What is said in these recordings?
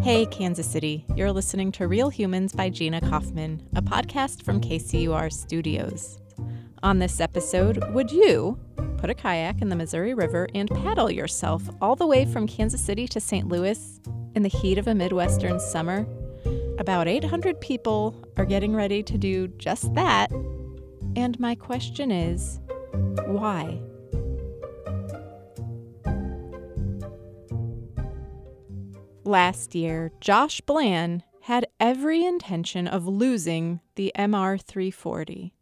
Hey, Kansas City. You're listening to Real Humans by Gina Kaufman, a podcast from KCUR Studios. On this episode, would you put a kayak in the Missouri River and paddle yourself all the way from Kansas City to St. Louis in the heat of a Midwestern summer? About 800 people are getting ready to do just that. And my question is why? Last year, Josh Bland had every intention of losing the MR 340,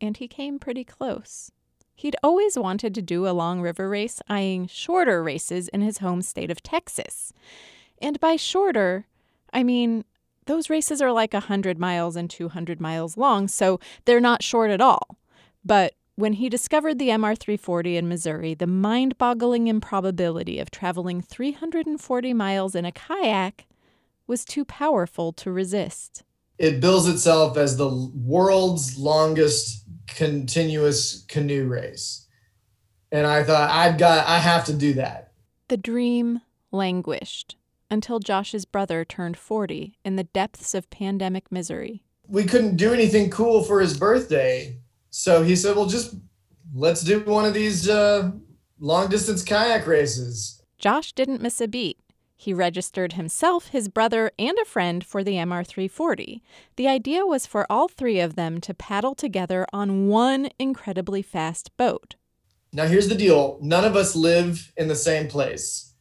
and he came pretty close. He'd always wanted to do a long river race, eyeing shorter races in his home state of Texas. And by shorter, I mean those races are like 100 miles and 200 miles long, so they're not short at all. But when he discovered the MR 340 in Missouri, the mind boggling improbability of traveling 340 miles in a kayak was too powerful to resist. It bills itself as the world's longest continuous canoe race. And I thought, I've got, I have to do that. The dream languished until Josh's brother turned 40 in the depths of pandemic misery. We couldn't do anything cool for his birthday. So he said, well, just let's do one of these uh, long distance kayak races. Josh didn't miss a beat. He registered himself, his brother, and a friend for the MR 340. The idea was for all three of them to paddle together on one incredibly fast boat. Now, here's the deal none of us live in the same place.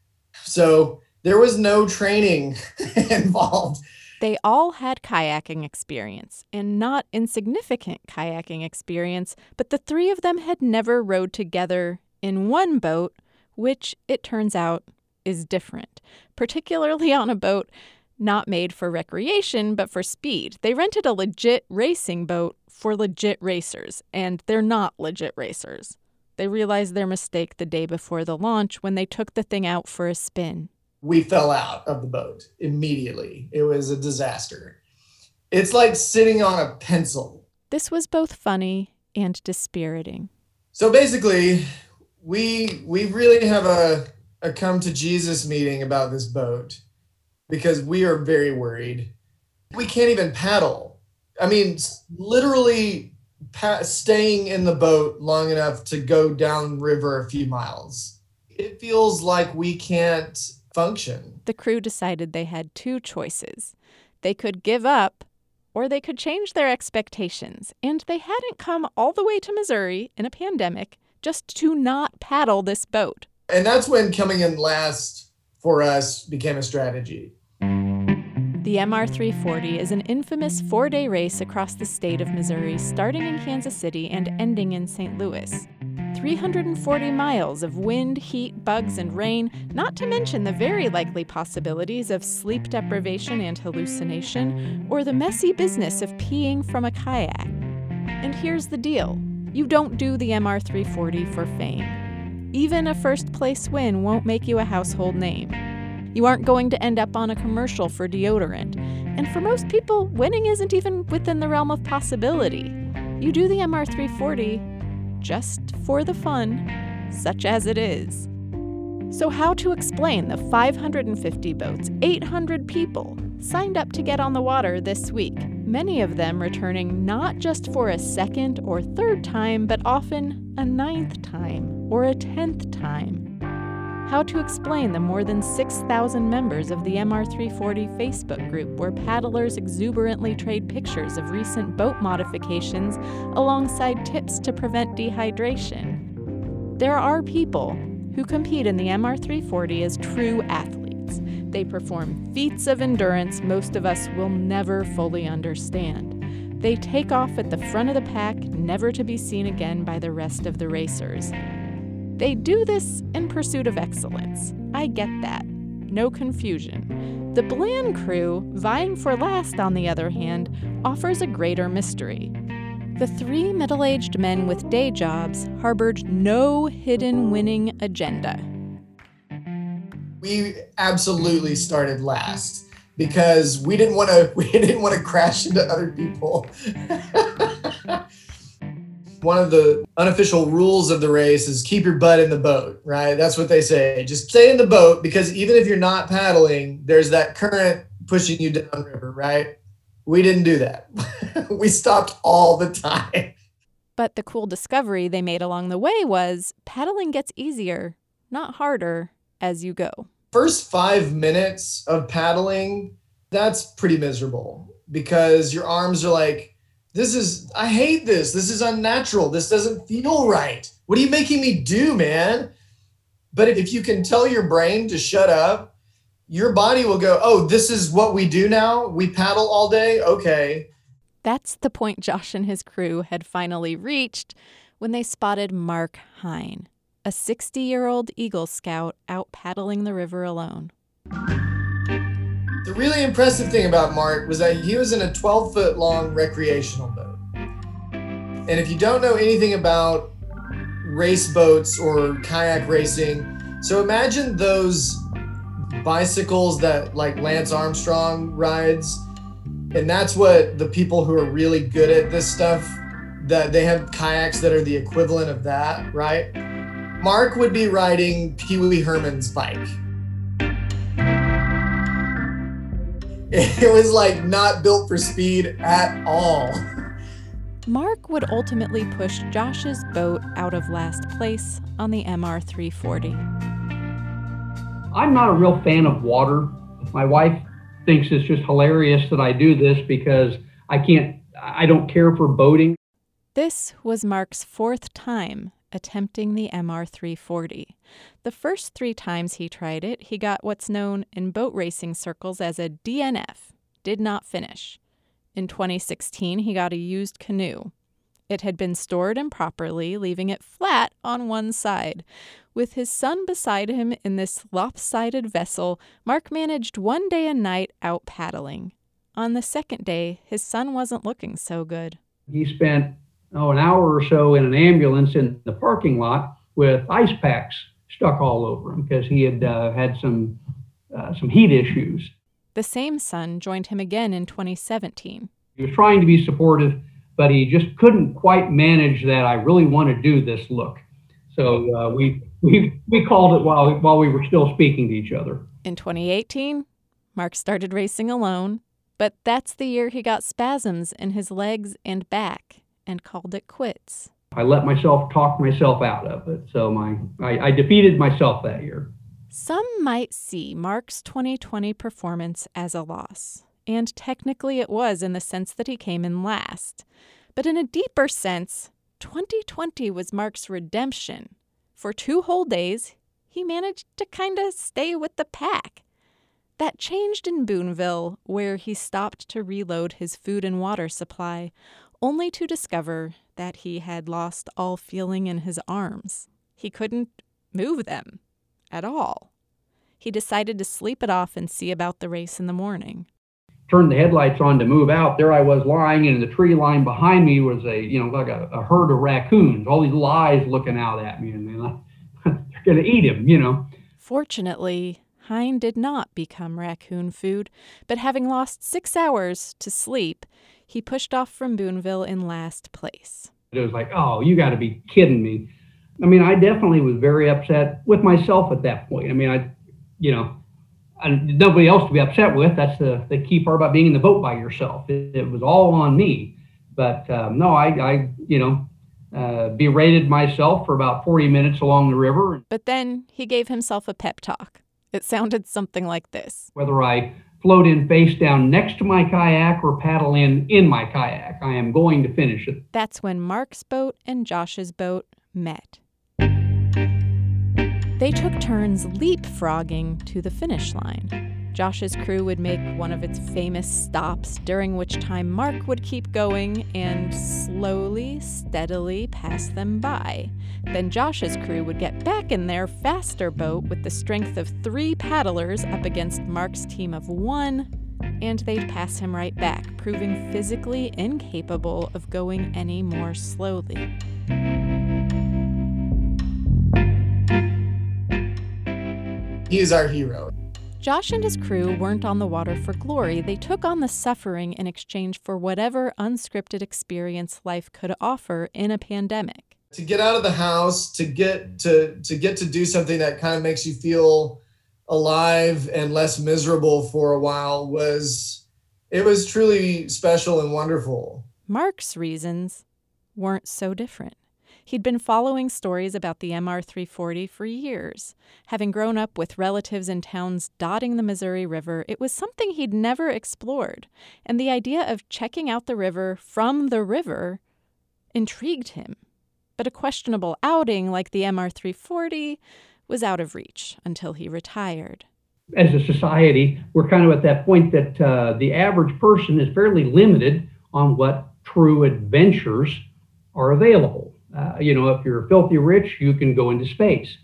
So there was no training involved. They all had kayaking experience, and not insignificant kayaking experience, but the three of them had never rowed together in one boat, which, it turns out, is different, particularly on a boat not made for recreation, but for speed. They rented a legit racing boat for legit racers, and they're not legit racers. They realized their mistake the day before the launch when they took the thing out for a spin we fell out of the boat immediately. It was a disaster. It's like sitting on a pencil. This was both funny and dispiriting. So basically, we we really have a a come to Jesus meeting about this boat because we are very worried. We can't even paddle. I mean, literally pa- staying in the boat long enough to go down river a few miles. It feels like we can't function. The crew decided they had two choices. They could give up or they could change their expectations. And they hadn't come all the way to Missouri in a pandemic just to not paddle this boat. And that's when coming in last for us became a strategy. The MR 340 is an infamous four day race across the state of Missouri, starting in Kansas City and ending in St. Louis. 340 miles of wind, heat, bugs, and rain, not to mention the very likely possibilities of sleep deprivation and hallucination, or the messy business of peeing from a kayak. And here's the deal you don't do the MR 340 for fame. Even a first place win won't make you a household name. You aren't going to end up on a commercial for deodorant. And for most people, winning isn't even within the realm of possibility. You do the MR 340 just for the fun, such as it is. So, how to explain the 550 boats, 800 people signed up to get on the water this week, many of them returning not just for a second or third time, but often a ninth time or a tenth time? How to explain the more than 6,000 members of the MR340 Facebook group where paddlers exuberantly trade pictures of recent boat modifications alongside tips to prevent dehydration. There are people who compete in the MR340 as true athletes. They perform feats of endurance most of us will never fully understand. They take off at the front of the pack, never to be seen again by the rest of the racers. They do this in pursuit of excellence. I get that. No confusion. The Bland crew, vying for last, on the other hand, offers a greater mystery. The three middle aged men with day jobs harbored no hidden winning agenda. We absolutely started last because we didn't want to we didn't want to crash into other people. One of the unofficial rules of the race is keep your butt in the boat, right? That's what they say. Just stay in the boat because even if you're not paddling, there's that current pushing you downriver, right? We didn't do that. we stopped all the time. But the cool discovery they made along the way was paddling gets easier, not harder, as you go. First five minutes of paddling, that's pretty miserable because your arms are like, this is, I hate this. This is unnatural. This doesn't feel right. What are you making me do, man? But if you can tell your brain to shut up, your body will go, oh, this is what we do now. We paddle all day. Okay. That's the point Josh and his crew had finally reached when they spotted Mark Hine, a 60 year old Eagle Scout out paddling the river alone. The really impressive thing about Mark was that he was in a 12 foot long recreational boat. And if you don't know anything about race boats or kayak racing, so imagine those bicycles that like Lance Armstrong rides. And that's what the people who are really good at this stuff that they have kayaks that are the equivalent of that, right? Mark would be riding Pee Wee Herman's bike It was like not built for speed at all. Mark would ultimately push Josh's boat out of last place on the MR 340. I'm not a real fan of water. My wife thinks it's just hilarious that I do this because I can't, I don't care for boating. This was Mark's fourth time attempting the MR 340. The first three times he tried it, he got what's known in boat racing circles as a DNF, did not finish. In 2016, he got a used canoe. It had been stored improperly, leaving it flat on one side. With his son beside him in this lopsided vessel, Mark managed one day and night out paddling. On the second day, his son wasn't looking so good. He spent oh, an hour or so in an ambulance in the parking lot with ice packs stuck all over him because he had uh, had some uh, some heat issues. The same son joined him again in 2017. He was trying to be supportive, but he just couldn't quite manage that. I really want to do this look, so uh, we we we called it while while we were still speaking to each other. In 2018, Mark started racing alone, but that's the year he got spasms in his legs and back and called it quits. I let myself talk myself out of it. So my I, I defeated myself that year. Some might see Mark's 2020 performance as a loss. And technically it was in the sense that he came in last. But in a deeper sense, 2020 was Mark's redemption. For two whole days, he managed to kind of stay with the pack. That changed in Boonville, where he stopped to reload his food and water supply, only to discover that he had lost all feeling in his arms. He couldn't move them at all. He decided to sleep it off and see about the race in the morning. Turned the headlights on to move out. There I was lying, and in the tree line behind me was a, you know, like a, a herd of raccoons. All these eyes looking out at me, and they're going to eat him, you know. Fortunately, Hine did not become raccoon food, but having lost six hours to sleep, he pushed off from Boonville in last place. It was like, oh, you got to be kidding me. I mean, I definitely was very upset with myself at that point. I mean, I, you know, I, nobody else to be upset with. That's the, the key part about being in the boat by yourself. It, it was all on me. But um, no, I, I, you know, uh, berated myself for about 40 minutes along the river. But then he gave himself a pep talk. It sounded something like this Whether I float in face down next to my kayak or paddle in in my kayak. I am going to finish it. That's when Mark's boat and Josh's boat met. They took turns leapfrogging to the finish line. Josh's crew would make one of its famous stops, during which time Mark would keep going and slowly, steadily pass them by. Then Josh's crew would get back in their faster boat with the strength of three paddlers up against Mark's team of one, and they'd pass him right back, proving physically incapable of going any more slowly. He is our hero Josh and his crew weren't on the water for glory. They took on the suffering in exchange for whatever unscripted experience life could offer in a pandemic. To get out of the house, to get to to get to do something that kind of makes you feel alive and less miserable for a while was it was truly special and wonderful. Mark's reasons weren't so different. He'd been following stories about the MR 340 for years. Having grown up with relatives in towns dotting the Missouri River, it was something he'd never explored, and the idea of checking out the river from the river intrigued him. But a questionable outing like the MR 340 was out of reach until he retired. As a society, we're kind of at that point that uh, the average person is fairly limited on what true adventures are available. Uh, you know, if you're filthy rich, you can go into space.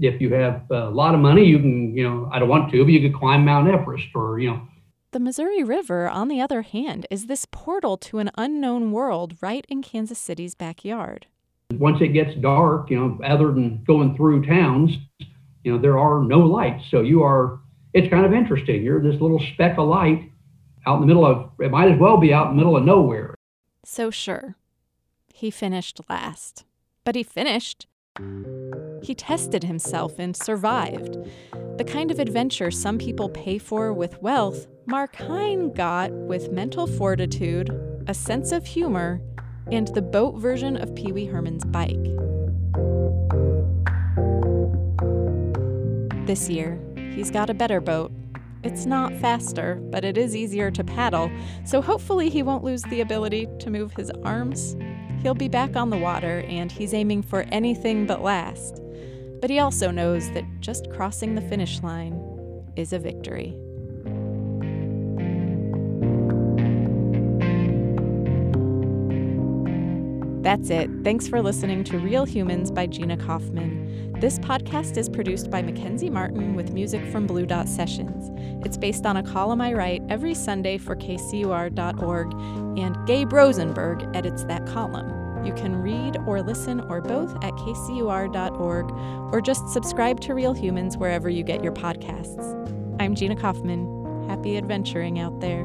If you have a lot of money, you can, you know, I don't want to, but you could climb Mount Everest or, you know. The Missouri River, on the other hand, is this portal to an unknown world right in Kansas City's backyard. Once it gets dark, you know, other than going through towns, you know, there are no lights. So you are, it's kind of interesting. You're this little speck of light out in the middle of, it might as well be out in the middle of nowhere. So, sure, he finished last. But he finished. He tested himself and survived. The kind of adventure some people pay for with wealth, Mark Hine got with mental fortitude, a sense of humor, and the boat version of Pee Wee Herman's bike. This year, he's got a better boat. It's not faster, but it is easier to paddle, so hopefully he won't lose the ability to move his arms He'll be back on the water, and he's aiming for anything but last. But he also knows that just crossing the finish line is a victory. That's it. Thanks for listening to Real Humans by Gina Kaufman. This podcast is produced by Mackenzie Martin with music from Blue Dot Sessions. It's based on a column I write every Sunday for kcur.org, and Gabe Rosenberg edits that column. You can read or listen or both at kcur.org, or just subscribe to Real Humans wherever you get your podcasts. I'm Gina Kaufman. Happy adventuring out there.